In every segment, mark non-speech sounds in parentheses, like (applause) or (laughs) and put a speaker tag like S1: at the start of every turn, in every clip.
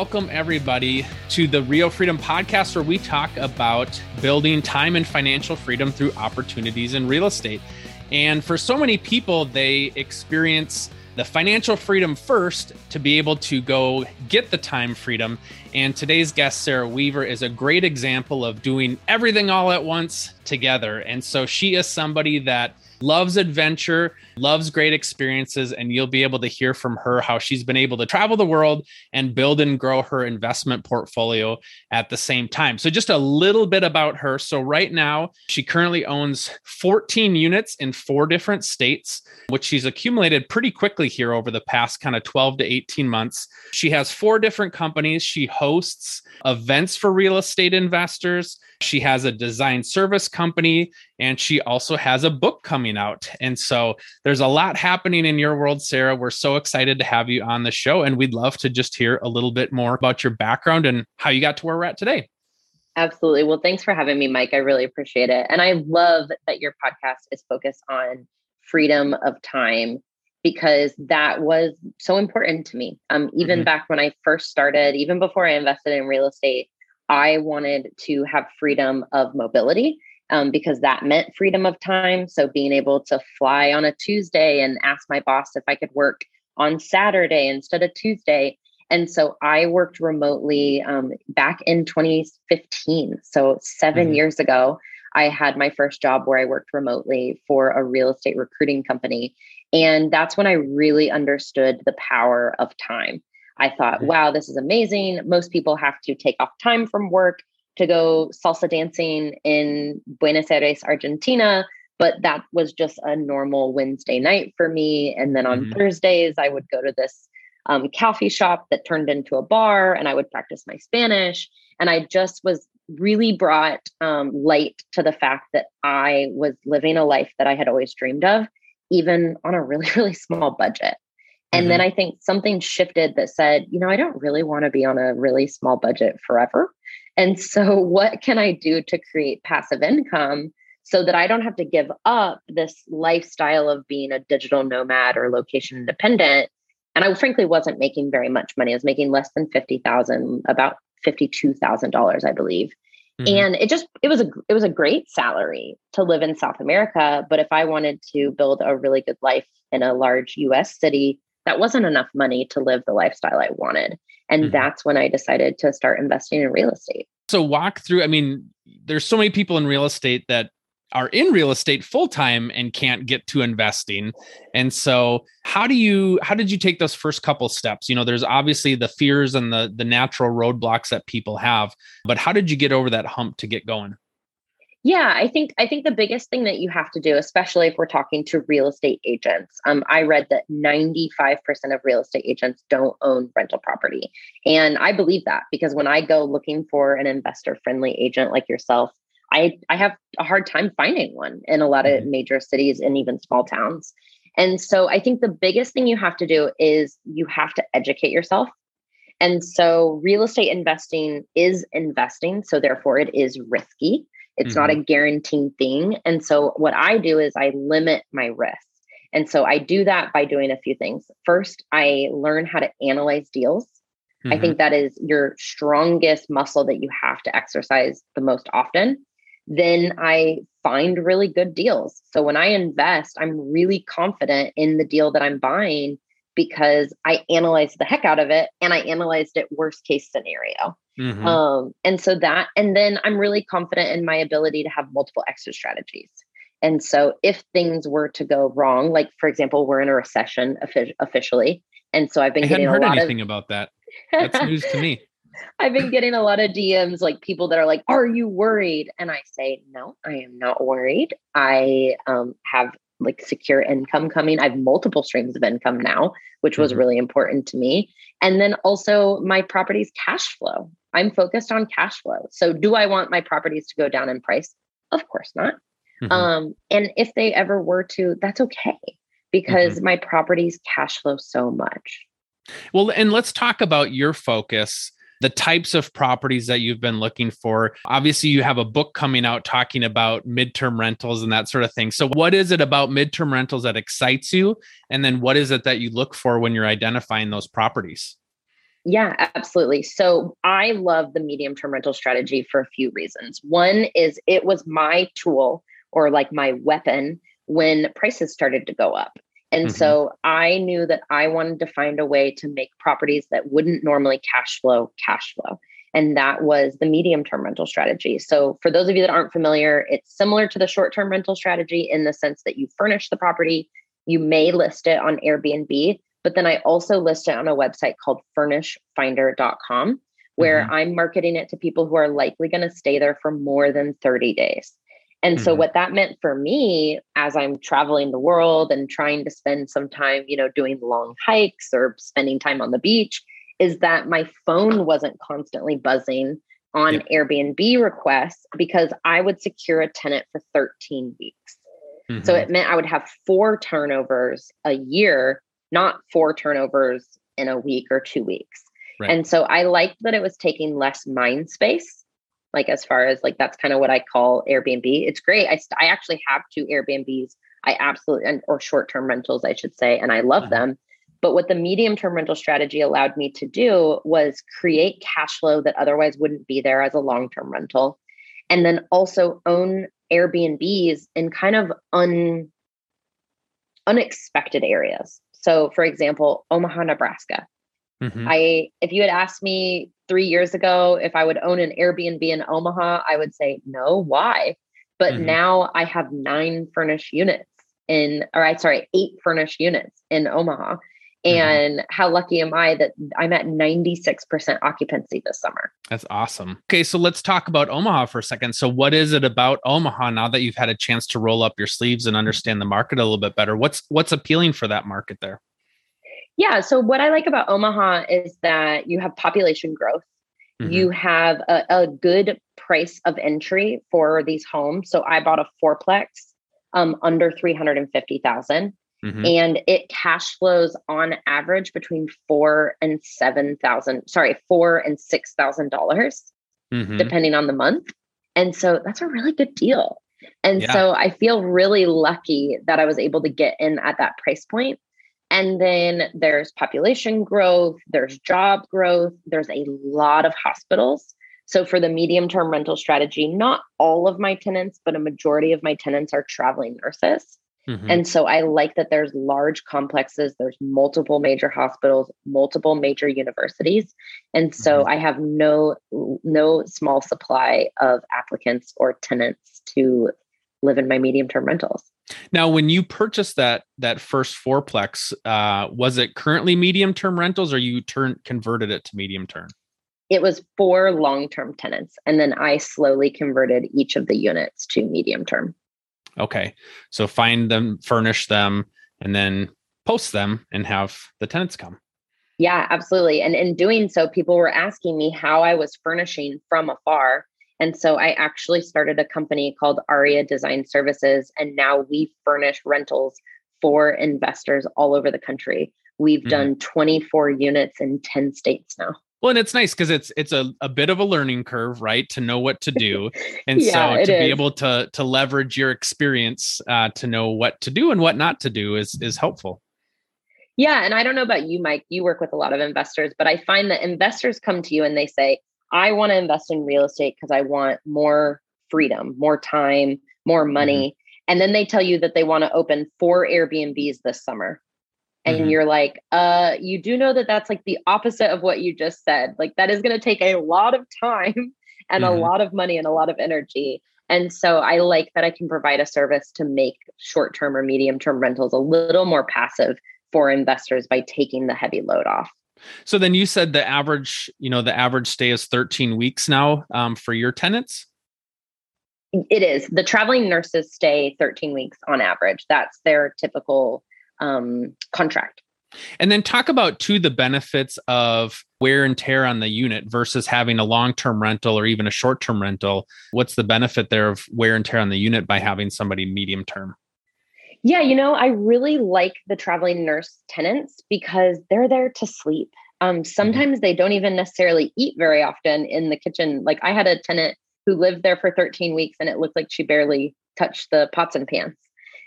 S1: Welcome everybody to the Real Freedom Podcast, where we talk about building time and financial freedom through opportunities in real estate. And for so many people, they experience the financial freedom first to be able to go get the time freedom. And today's guest, Sarah Weaver, is a great example of doing everything all at once together. And so she is somebody that loves adventure, loves great experiences, and you'll be able to hear from her how she's been able to travel the world and build and grow her investment portfolio at the same time. So, just a little bit about her. So, right now, she currently owns 14 units in four different states, which she's accumulated pretty quickly here over the past kind of 12 to 18 months. She has four different companies. She hosts events for real estate investors. She has a design service company and she also has a book coming out. And so there's a lot happening in your world, Sarah. We're so excited to have you on the show and we'd love to just hear a little bit more about your background and how you got to where we're at today.
S2: Absolutely. Well, thanks for having me, Mike. I really appreciate it. And I love that your podcast is focused on freedom of time because that was so important to me. Um, even mm-hmm. back when I first started, even before I invested in real estate, I wanted to have freedom of mobility um, because that meant freedom of time. So being able to fly on a Tuesday and ask my boss if I could work on Saturday instead of Tuesday. And so I worked remotely um, back in 2015. So 7 mm-hmm. years ago, I had my first job where I worked remotely for a real estate recruiting company. And that's when I really understood the power of time. I thought, wow, this is amazing. Most people have to take off time from work to go salsa dancing in Buenos Aires, Argentina. But that was just a normal Wednesday night for me. And then on mm-hmm. Thursdays, I would go to this um, coffee shop that turned into a bar and I would practice my Spanish. And I just was really brought um, light to the fact that I was living a life that I had always dreamed of, even on a really, (laughs) really small budget. And mm-hmm. then I think something shifted that said, you know, I don't really want to be on a really small budget forever. And so, what can I do to create passive income so that I don't have to give up this lifestyle of being a digital nomad or location independent? And I frankly wasn't making very much money. I was making less than 50,000, about $52,000, I believe. Mm-hmm. And it just it was a it was a great salary to live in South America, but if I wanted to build a really good life in a large US city, that wasn't enough money to live the lifestyle I wanted. And mm-hmm. that's when I decided to start investing in real estate.
S1: So walk through, I mean, there's so many people in real estate that are in real estate full time and can't get to investing. And so how do you how did you take those first couple steps? You know, there's obviously the fears and the the natural roadblocks that people have, but how did you get over that hump to get going?
S2: Yeah, I think I think the biggest thing that you have to do, especially if we're talking to real estate agents, um, I read that 95% of real estate agents don't own rental property. And I believe that because when I go looking for an investor friendly agent like yourself, I, I have a hard time finding one in a lot of mm-hmm. major cities and even small towns. And so I think the biggest thing you have to do is you have to educate yourself. And so real estate investing is investing. So therefore, it is risky. It's mm-hmm. not a mm-hmm. guaranteed thing. And so what I do is I limit my risk. And so I do that by doing a few things. First, I learn how to analyze deals. Mm-hmm. I think that is your strongest muscle that you have to exercise the most often. Then I find really good deals. So when I invest, I'm really confident in the deal that I'm buying because I analyzed the heck out of it and I analyzed it worst case scenario. Mm-hmm. Um, and so that, and then I'm really confident in my ability to have multiple exit strategies. And so if things were to go wrong, like for example, we're in a recession officially. And so I've been
S1: I
S2: getting
S1: hadn't
S2: heard
S1: anything of, about that. That's news to me. (laughs)
S2: I've been getting a lot of DMs like people that are like, "Are you worried?" And I say, "No, I am not worried. I um, have like secure income coming. I have multiple streams of income now, which was mm-hmm. really important to me. And then also my property's cash flow. I'm focused on cash flow. So do I want my properties to go down in price? Of course not. Mm-hmm. Um, and if they ever were to, that's okay because mm-hmm. my properties cash flow so much.
S1: Well, and let's talk about your focus the types of properties that you've been looking for. Obviously, you have a book coming out talking about midterm rentals and that sort of thing. So, what is it about midterm rentals that excites you? And then, what is it that you look for when you're identifying those properties?
S2: Yeah, absolutely. So I love the medium term rental strategy for a few reasons. One is it was my tool or like my weapon when prices started to go up. And mm-hmm. so I knew that I wanted to find a way to make properties that wouldn't normally cash flow cash flow. And that was the medium term rental strategy. So, for those of you that aren't familiar, it's similar to the short term rental strategy in the sense that you furnish the property, you may list it on Airbnb, but then I also list it on a website called furnishfinder.com, where mm-hmm. I'm marketing it to people who are likely going to stay there for more than 30 days. And mm-hmm. so what that meant for me as I'm traveling the world and trying to spend some time, you know, doing long hikes or spending time on the beach is that my phone wasn't constantly buzzing on yep. Airbnb requests because I would secure a tenant for 13 weeks. Mm-hmm. So it meant I would have four turnovers a year, not four turnovers in a week or two weeks. Right. And so I liked that it was taking less mind space like as far as like that's kind of what I call Airbnb. It's great. I I actually have two Airbnbs. I absolutely and or short-term rentals I should say and I love mm-hmm. them. But what the medium-term rental strategy allowed me to do was create cash flow that otherwise wouldn't be there as a long-term rental and then also own Airbnbs in kind of un unexpected areas. So for example, Omaha, Nebraska. Mm-hmm. I if you had asked me three years ago, if I would own an Airbnb in Omaha, I would say no. Why? But mm-hmm. now I have nine furnished units in, or I sorry, eight furnished units in Omaha. Mm-hmm. And mm-hmm. how lucky am I that I'm at 96% occupancy this summer?
S1: That's awesome. Okay, so let's talk about Omaha for a second. So, what is it about Omaha now that you've had a chance to roll up your sleeves and understand the market a little bit better? What's what's appealing for that market there?
S2: Yeah. So what I like about Omaha is that you have population growth. Mm-hmm. You have a, a, good price of entry for these homes. So I bought a fourplex um, under 350,000 mm-hmm. and it cash flows on average between four and seven thousand, sorry, four and six thousand dollars, mm-hmm. depending on the month. And so that's a really good deal. And yeah. so I feel really lucky that I was able to get in at that price point and then there's population growth, there's job growth, there's a lot of hospitals. So, for the medium term rental strategy, not all of my tenants, but a majority of my tenants are traveling nurses. Mm-hmm. And so I like that there's large complexes, there's multiple major hospitals, multiple major universities. And so mm-hmm. I have no no small supply of applicants or tenants to live in my medium term rentals.
S1: Now, when you purchased that that first fourplex, uh, was it currently medium term rentals, or you turned converted it to medium term?
S2: It was for long term tenants, and then I slowly converted each of the units to medium term.
S1: Okay, so find them, furnish them, and then post them, and have the tenants come.
S2: Yeah, absolutely. And in doing so, people were asking me how I was furnishing from afar and so I actually started a company called Arya Design Services, and now we furnish rentals for investors all over the country. We've mm-hmm. done 24 units in 10 states now.
S1: Well, and it's nice because it's it's a, a bit of a learning curve, right? To know what to do, (laughs) and yeah, so to be able to to leverage your experience uh, to know what to do and what not to do is is helpful.
S2: Yeah, and I don't know about you, Mike. You work with a lot of investors, but I find that investors come to you and they say, I want to invest in real estate because I want more freedom, more time, more money. Mm-hmm. And then they tell you that they want to open four Airbnbs this summer. And mm-hmm. you're like, uh, you do know that that's like the opposite of what you just said. Like, that is going to take a lot of time (laughs) and mm-hmm. a lot of money and a lot of energy. And so I like that I can provide a service to make short term or medium term rentals a little more passive for investors by taking the heavy load off.
S1: So then you said the average, you know, the average stay is 13 weeks now um, for your tenants.
S2: It is. The traveling nurses stay 13 weeks on average. That's their typical um, contract.
S1: And then talk about too the benefits of wear and tear on the unit versus having a long-term rental or even a short-term rental. What's the benefit there of wear and tear on the unit by having somebody medium term?
S2: Yeah, you know, I really like the traveling nurse tenants because they're there to sleep. Um, mm-hmm. sometimes mm-hmm. they don't even necessarily eat very often in the kitchen. Like I had a tenant who lived there for 13 weeks and it looked like she barely touched the pots and pans.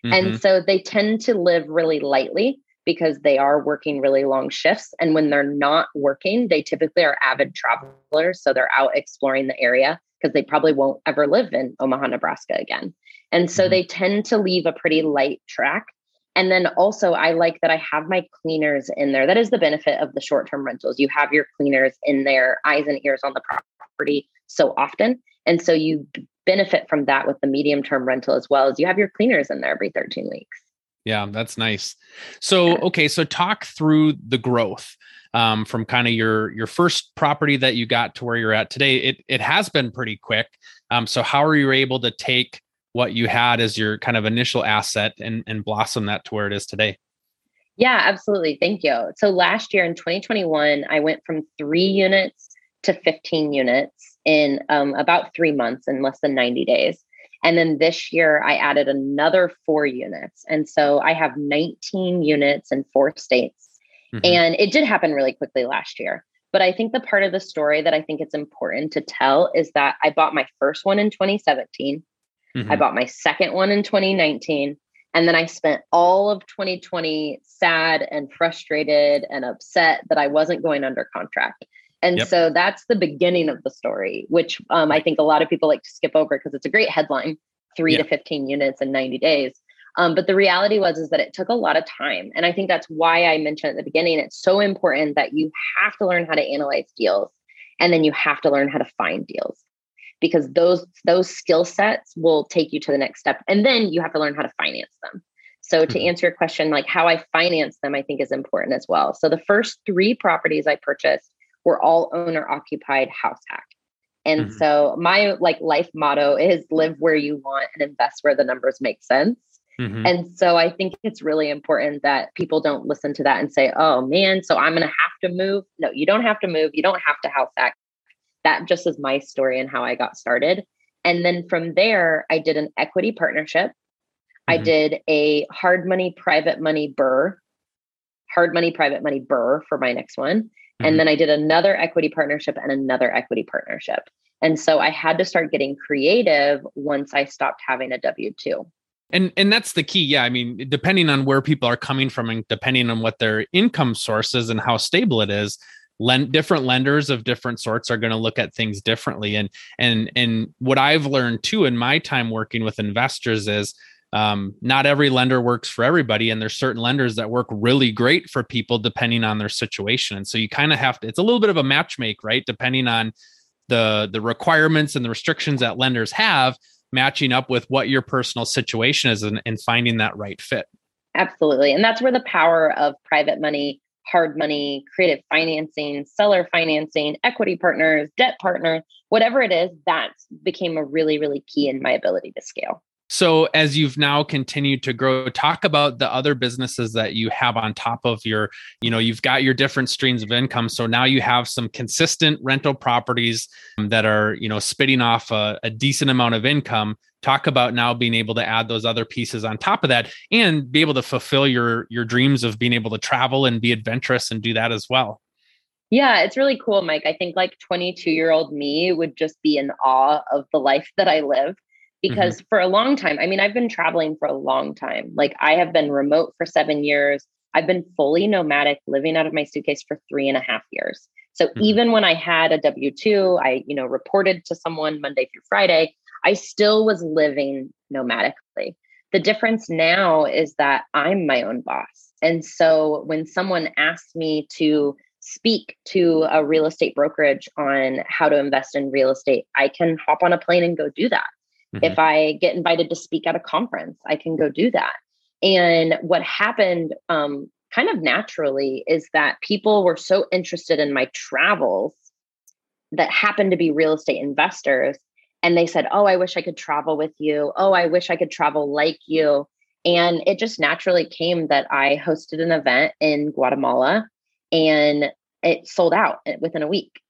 S2: Mm-hmm. And so they tend to live really lightly. because they are working really long shifts. And when they're not working, they typically are avid travelers. So they're out exploring the area because they probably won't ever live in Omaha, Nebraska again. And so mm-hmm. they tend to leave a pretty light track. And then also, I like that I have my cleaners in there. That is the benefit of the short term rentals. You have your cleaners in there, eyes and ears on the property so often. And so you benefit from that with the medium term rental as well as you have your cleaners in there every 13 weeks.
S1: Yeah, that's nice. So, okay, so talk through the growth um, from kind of your your first property that you got to where you're at today. It it has been pretty quick. Um, so, how are you able to take what you had as your kind of initial asset and and blossom that to where it is today?
S2: Yeah, absolutely. Thank you. So last year in 2021, I went from three units to 15 units in um, about three months in less than 90 days. And then this year, I added another four units. And so I have 19 units in four states. Mm-hmm. And it did happen really quickly last year. But I think the part of the story that I think it's important to tell is that I bought my first one in 2017. Mm-hmm. I bought my second one in 2019. And then I spent all of 2020 sad and frustrated and upset that I wasn't going under contract. And yep. so that's the beginning of the story, which um, I think a lot of people like to skip over because it's a great headline three yeah. to 15 units in 90 days. Um, but the reality was is that it took a lot of time. And I think that's why I mentioned at the beginning, it's so important that you have to learn how to analyze deals and then you have to learn how to find deals because those those skill sets will take you to the next step. And then you have to learn how to finance them. So to mm-hmm. answer your question, like how I finance them, I think is important as well. So the first three properties I purchased we're all owner occupied house hack. And mm-hmm. so my like life motto is live where you want and invest where the numbers make sense. Mm-hmm. And so I think it's really important that people don't listen to that and say, oh man, so I'm going to have to move. No, you don't have to move. You don't have to house hack. That just is my story and how I got started. And then from there, I did an equity partnership. Mm-hmm. I did a hard money, private money BRRRR, hard money, private money BRRRR for my next one. Mm-hmm. And then I did another equity partnership and another equity partnership. And so I had to start getting creative once I stopped having a W 2.
S1: And, and that's the key. Yeah. I mean, depending on where people are coming from and depending on what their income source is and how stable it is, lend different lenders of different sorts are going to look at things differently. And, and, and what I've learned too in my time working with investors is um, not every lender works for everybody and there's certain lenders that work really great for people depending on their situation. And so you kind of have to it's a little bit of a match make right? Depending on the the requirements and the restrictions that lenders have matching up with what your personal situation is and, and finding that right fit.
S2: Absolutely. And that's where the power of private money hard money creative financing seller financing equity partners debt partners whatever it is that became a really really key in my ability to scale
S1: so, as you've now continued to grow, talk about the other businesses that you have on top of your, you know, you've got your different streams of income. So now you have some consistent rental properties that are, you know, spitting off a, a decent amount of income. Talk about now being able to add those other pieces on top of that and be able to fulfill your your dreams of being able to travel and be adventurous and do that as well.
S2: Yeah, it's really cool, Mike. I think like 22 year old me would just be in awe of the life that I live because mm-hmm. for a long time, I mean, I've been traveling for a long time. Like I have been remote for seven years. I've been fully nomadic, living out of my suitcase for three and a half years. So mm-hmm. even when I had a W 2, I, you know, reported to someone Monday through Friday, I still was living nomadically. The difference now is that I'm my own boss. And so when someone asks me to speak to a real estate brokerage on how to invest in real estate, I can hop on a plane and go do that. Mm-hmm. If I get invited to speak at a conference, I can go do that. And what happened um, kind of naturally is that people were so interested in my travels that happened to be real estate investors. And they said, Oh, I wish I could travel with you. Oh, I wish I could travel like you. And it just naturally came that I hosted an event in Guatemala and it sold out within a week.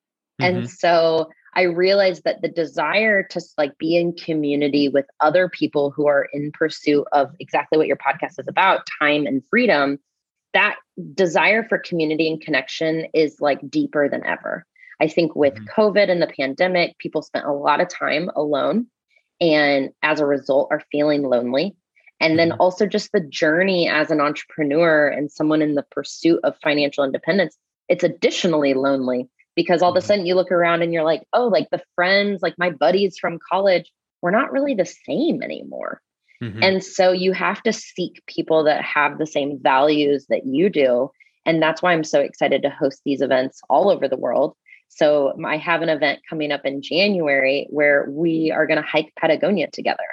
S2: Mm-hmm. And so I realized that the desire to like be in community with other people who are in pursuit of exactly what your podcast is about, time and freedom, that desire for community and connection is like deeper than ever. I think with mm-hmm. COVID and the pandemic, people spent a lot of time alone and as a result are feeling lonely. And then mm-hmm. also just the journey as an entrepreneur and someone in the pursuit of financial independence. It's additionally lonely because all of a mm-hmm. sudden you look around and you're like, oh, like the friends, like my buddies from college, we're not really the same anymore. Mm-hmm. And so you have to seek people that have the same values that you do. And that's why I'm so excited to host these events all over the world. So I have an event coming up in January where we are going to hike Patagonia together.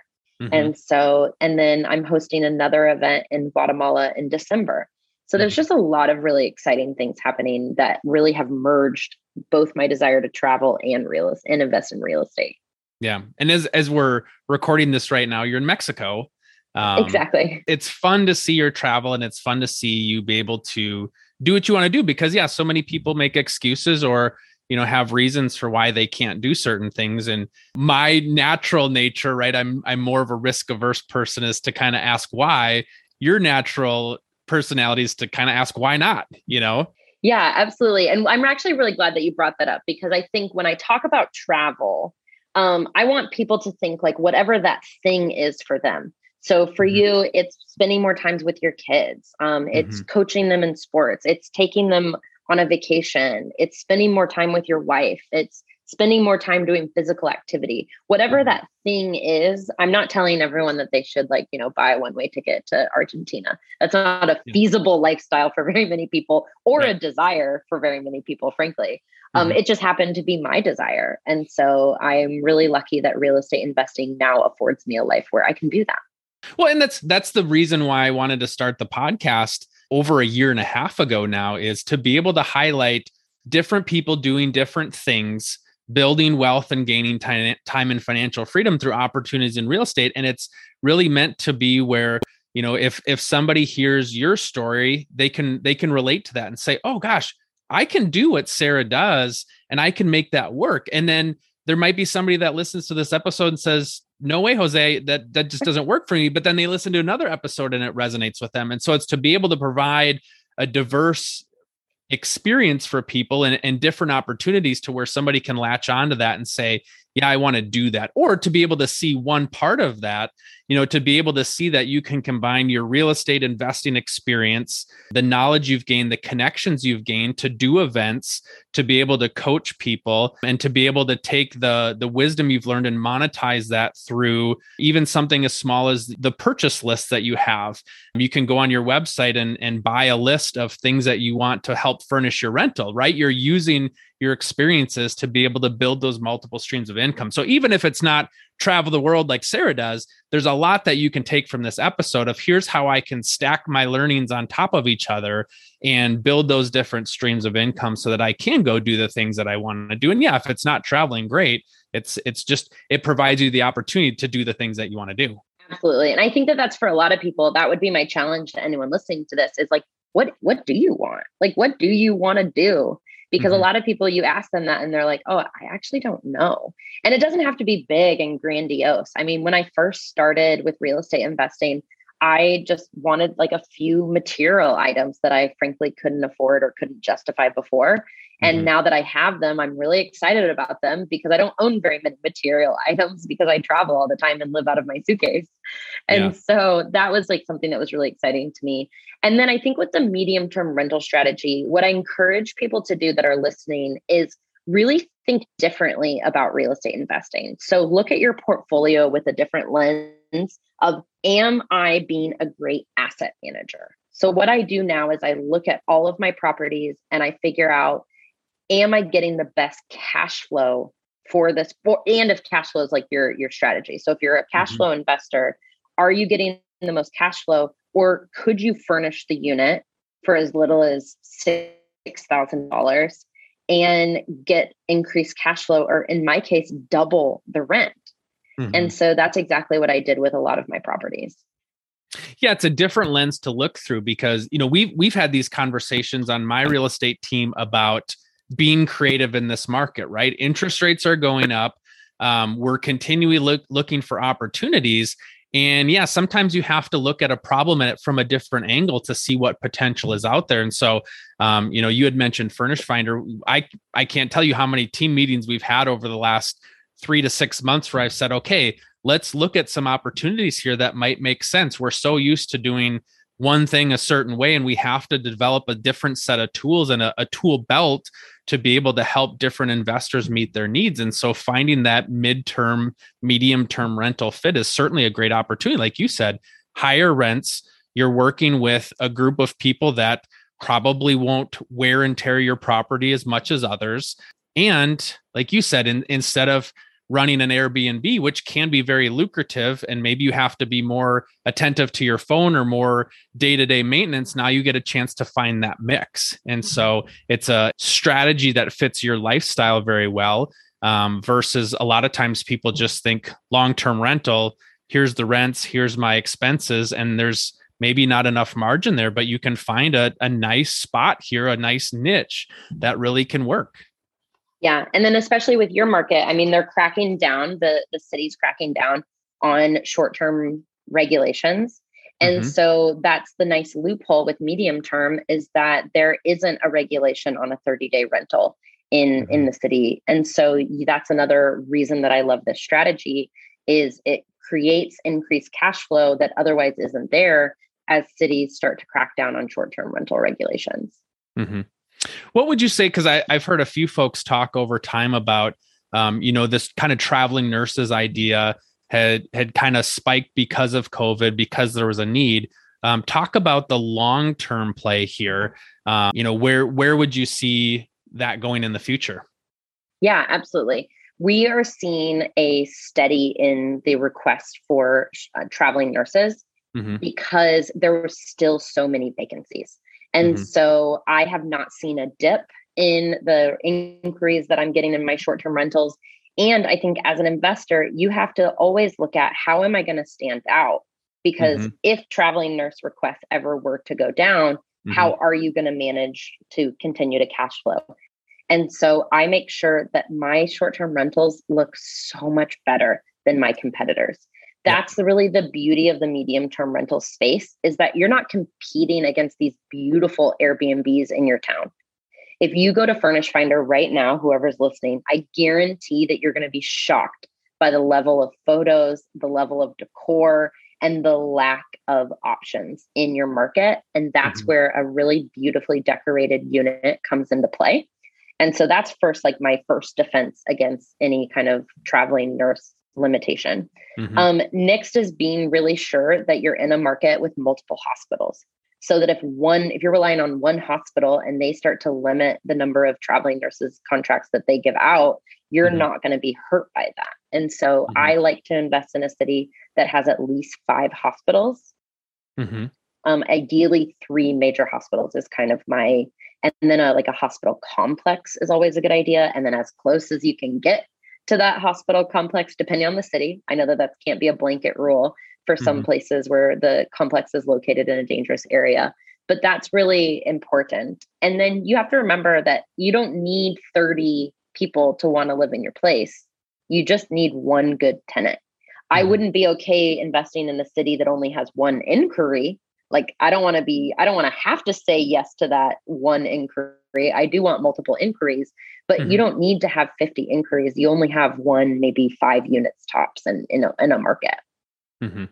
S2: Mm-hmm. And so, and then I'm hosting another event in Guatemala in December. So there's mm-hmm. just a lot of really exciting things happening that really have merged both my desire to travel and real and invest in real estate.
S1: Yeah. And as as we're recording this right now, you're in Mexico.
S2: Um, exactly.
S1: It's fun to see your travel and it's fun to see you be able to do what you want to do because yeah, so many people make excuses or you know have reasons for why they can't do certain things and my natural nature right i'm i'm more of a risk averse person is to kind of ask why your natural personality is to kind of ask why not you know
S2: yeah absolutely and i'm actually really glad that you brought that up because i think when i talk about travel um, I want people to think like whatever that thing is for them. So for mm-hmm. you, it's spending more times with your kids. Um, it's mm-hmm. coaching them in sports. It's taking them on a vacation. It's spending more time with your wife. It's spending more time doing physical activity. Whatever mm-hmm. that thing is, I'm not telling everyone that they should like, you know, buy a one-way ticket to Argentina. That's not a feasible lifestyle for (laughs) very many people or a desire for very many people, frankly. Um, mm-hmm. It just happened to be my desire. And so I'm really lucky that real estate investing now affords me a life where I can do that.
S1: Well, and that's that's the reason why I wanted to start the podcast over a year and a half ago now is to be able to highlight different people doing different things building wealth and gaining time, time and financial freedom through opportunities in real estate and it's really meant to be where you know if if somebody hears your story they can they can relate to that and say oh gosh I can do what Sarah does and I can make that work. And then there might be somebody that listens to this episode and says, "No way, Jose, that that just doesn't work for me." But then they listen to another episode and it resonates with them. And so it's to be able to provide a diverse experience for people and, and different opportunities to where somebody can latch onto that and say, yeah, I want to do that. Or to be able to see one part of that, you know, to be able to see that you can combine your real estate investing experience, the knowledge you've gained, the connections you've gained to do events, to be able to coach people and to be able to take the the wisdom you've learned and monetize that through even something as small as the purchase list that you have. You can go on your website and and buy a list of things that you want to help furnish your rental, right? You're using your experiences to be able to build those multiple streams of income. So even if it's not travel the world like Sarah does, there's a lot that you can take from this episode of here's how I can stack my learnings on top of each other and build those different streams of income so that I can go do the things that I want to do. And yeah, if it's not traveling, great. It's it's just it provides you the opportunity to do the things that you want to do.
S2: Absolutely. And I think that that's for a lot of people that would be my challenge to anyone listening to this is like what what do you want? Like what do you want to do? Because mm-hmm. a lot of people you ask them that and they're like oh i actually don't know and it doesn't have to be big and grandiose i mean when i first started with real estate investing I just wanted like a few material items that I frankly couldn't afford or couldn't justify before. And mm-hmm. now that I have them, I'm really excited about them because I don't own very many material (laughs) items because I travel all the time and live out of my suitcase. And yeah. so that was like something that was really exciting to me. And then I think with the medium term rental strategy, what I encourage people to do that are listening is really think differently about real estate investing. So look at your portfolio with a different lens of am I being a great asset manager? So what I do now is I look at all of my properties and I figure out am I getting the best cash flow for this for, and if cash flow is like your your strategy. So if you're a cash mm-hmm. flow investor, are you getting the most cash flow or could you furnish the unit for as little as $6,000 and get increased cash flow or in my case double the rent? Mm-hmm. And so that's exactly what I did with a lot of my properties.
S1: Yeah, it's a different lens to look through because you know we've we've had these conversations on my real estate team about being creative in this market. Right, interest rates are going up. Um, we're continually look, looking for opportunities, and yeah, sometimes you have to look at a problem at it from a different angle to see what potential is out there. And so, um, you know, you had mentioned Furnish Finder. I I can't tell you how many team meetings we've had over the last three to six months where I've said, okay, let's look at some opportunities here that might make sense. We're so used to doing one thing a certain way, and we have to develop a different set of tools and a, a tool belt to be able to help different investors meet their needs. And so finding that midterm, medium term rental fit is certainly a great opportunity. Like you said, higher rents, you're working with a group of people that probably won't wear and tear your property as much as others. And like you said, in, instead of running an Airbnb, which can be very lucrative, and maybe you have to be more attentive to your phone or more day to day maintenance, now you get a chance to find that mix. And so it's a strategy that fits your lifestyle very well. Um, versus a lot of times people just think long term rental, here's the rents, here's my expenses, and there's maybe not enough margin there, but you can find a, a nice spot here, a nice niche that really can work.
S2: Yeah. And then especially with your market, I mean, they're cracking down, the the city's cracking down on short-term regulations. And mm-hmm. so that's the nice loophole with medium term is that there isn't a regulation on a 30-day rental in mm-hmm. in the city. And so that's another reason that I love this strategy is it creates increased cash flow that otherwise isn't there as cities start to crack down on short-term rental regulations.
S1: Mm-hmm. What would you say? Because I've heard a few folks talk over time about, um, you know, this kind of traveling nurses idea had had kind of spiked because of COVID, because there was a need. Um, talk about the long term play here. Um, you know, where where would you see that going in the future?
S2: Yeah, absolutely. We are seeing a steady in the request for uh, traveling nurses mm-hmm. because there were still so many vacancies. And mm-hmm. so I have not seen a dip in the inquiries that I'm getting in my short term rentals. And I think as an investor, you have to always look at how am I going to stand out? Because mm-hmm. if traveling nurse requests ever were to go down, mm-hmm. how are you going to manage to continue to cash flow? And so I make sure that my short term rentals look so much better than my competitors that's the, really the beauty of the medium term rental space is that you're not competing against these beautiful airbnbs in your town. If you go to furnish finder right now whoever's listening i guarantee that you're going to be shocked by the level of photos the level of decor and the lack of options in your market and that's mm-hmm. where a really beautifully decorated unit comes into play. And so that's first like my first defense against any kind of traveling nurse limitation. Mm-hmm. Um, next is being really sure that you're in a market with multiple hospitals. So that if one, if you're relying on one hospital and they start to limit the number of traveling nurses contracts that they give out, you're mm-hmm. not going to be hurt by that. And so mm-hmm. I like to invest in a city that has at least five hospitals. Mm-hmm. Um, ideally, three major hospitals is kind of my, and then a, like a hospital complex is always a good idea. And then as close as you can get to that hospital complex, depending on the city. I know that that can't be a blanket rule for some mm-hmm. places where the complex is located in a dangerous area, but that's really important. And then you have to remember that you don't need 30 people to want to live in your place. You just need one good tenant. Mm-hmm. I wouldn't be okay investing in a city that only has one inquiry. Like, I don't want to be, I don't want to have to say yes to that one inquiry. I do want multiple inquiries, but mm-hmm. you don't need to have 50 inquiries. You only have one, maybe five units tops in, in, a, in a market.
S1: Mm-hmm.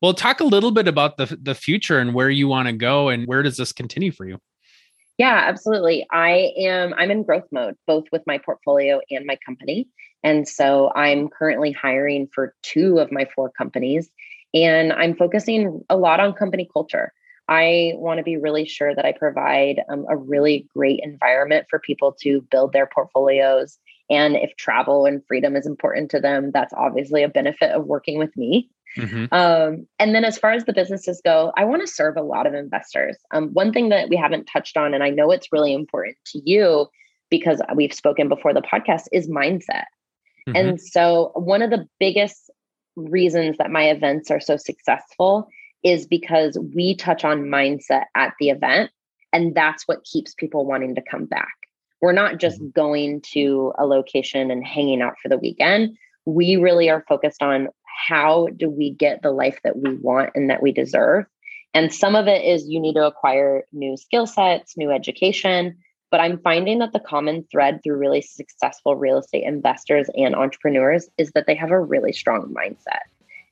S1: Well, talk a little bit about the, the future and where you want to go and where does this continue for you?
S2: Yeah, absolutely. I am I'm in growth mode both with my portfolio and my company. And so I'm currently hiring for two of my four companies and I'm focusing a lot on company culture. I want to be really sure that I provide um, a really great environment for people to build their portfolios. And if travel and freedom is important to them, that's obviously a benefit of working with me. Mm-hmm. Um, and then, as far as the businesses go, I want to serve a lot of investors. Um, one thing that we haven't touched on, and I know it's really important to you because we've spoken before the podcast, is mindset. Mm-hmm. And so, one of the biggest reasons that my events are so successful is because we touch on mindset at the event. And that's what keeps people wanting to come back. We're not just mm-hmm. going to a location and hanging out for the weekend. We really are focused on how do we get the life that we want and that we deserve. And some of it is you need to acquire new skill sets, new education. But I'm finding that the common thread through really successful real estate investors and entrepreneurs is that they have a really strong mindset.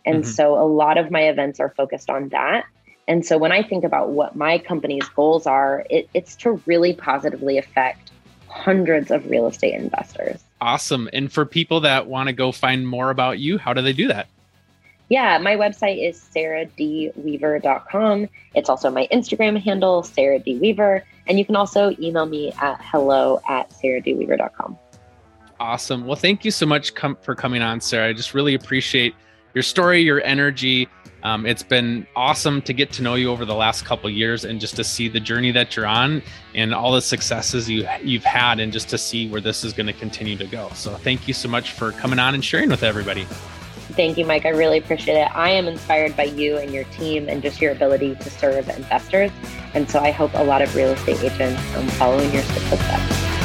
S2: And mm-hmm. so a lot of my events are focused on that. And so when I think about what my company's goals are, it, it's to really positively affect hundreds of real estate investors.
S1: Awesome. And for people that want to go find more about you, how do they do that?
S2: Yeah, my website is sarahdweaver.com. It's also my Instagram handle, Sarah D. Weaver. And you can also email me at hello at sarahdweaver.com.
S1: Awesome. Well, thank you so much com- for coming on, Sarah. I just really appreciate your story, your energy. Um, it's been awesome to get to know you over the last couple years and just to see the journey that you're on and all the successes you you've had and just to see where this is going to continue to go. So thank you so much for coming on and sharing with everybody.
S2: Thank you, Mike. I really appreciate it. I am inspired by you and your team and just your ability to serve investors. And so I hope a lot of real estate agents um, following your footsteps.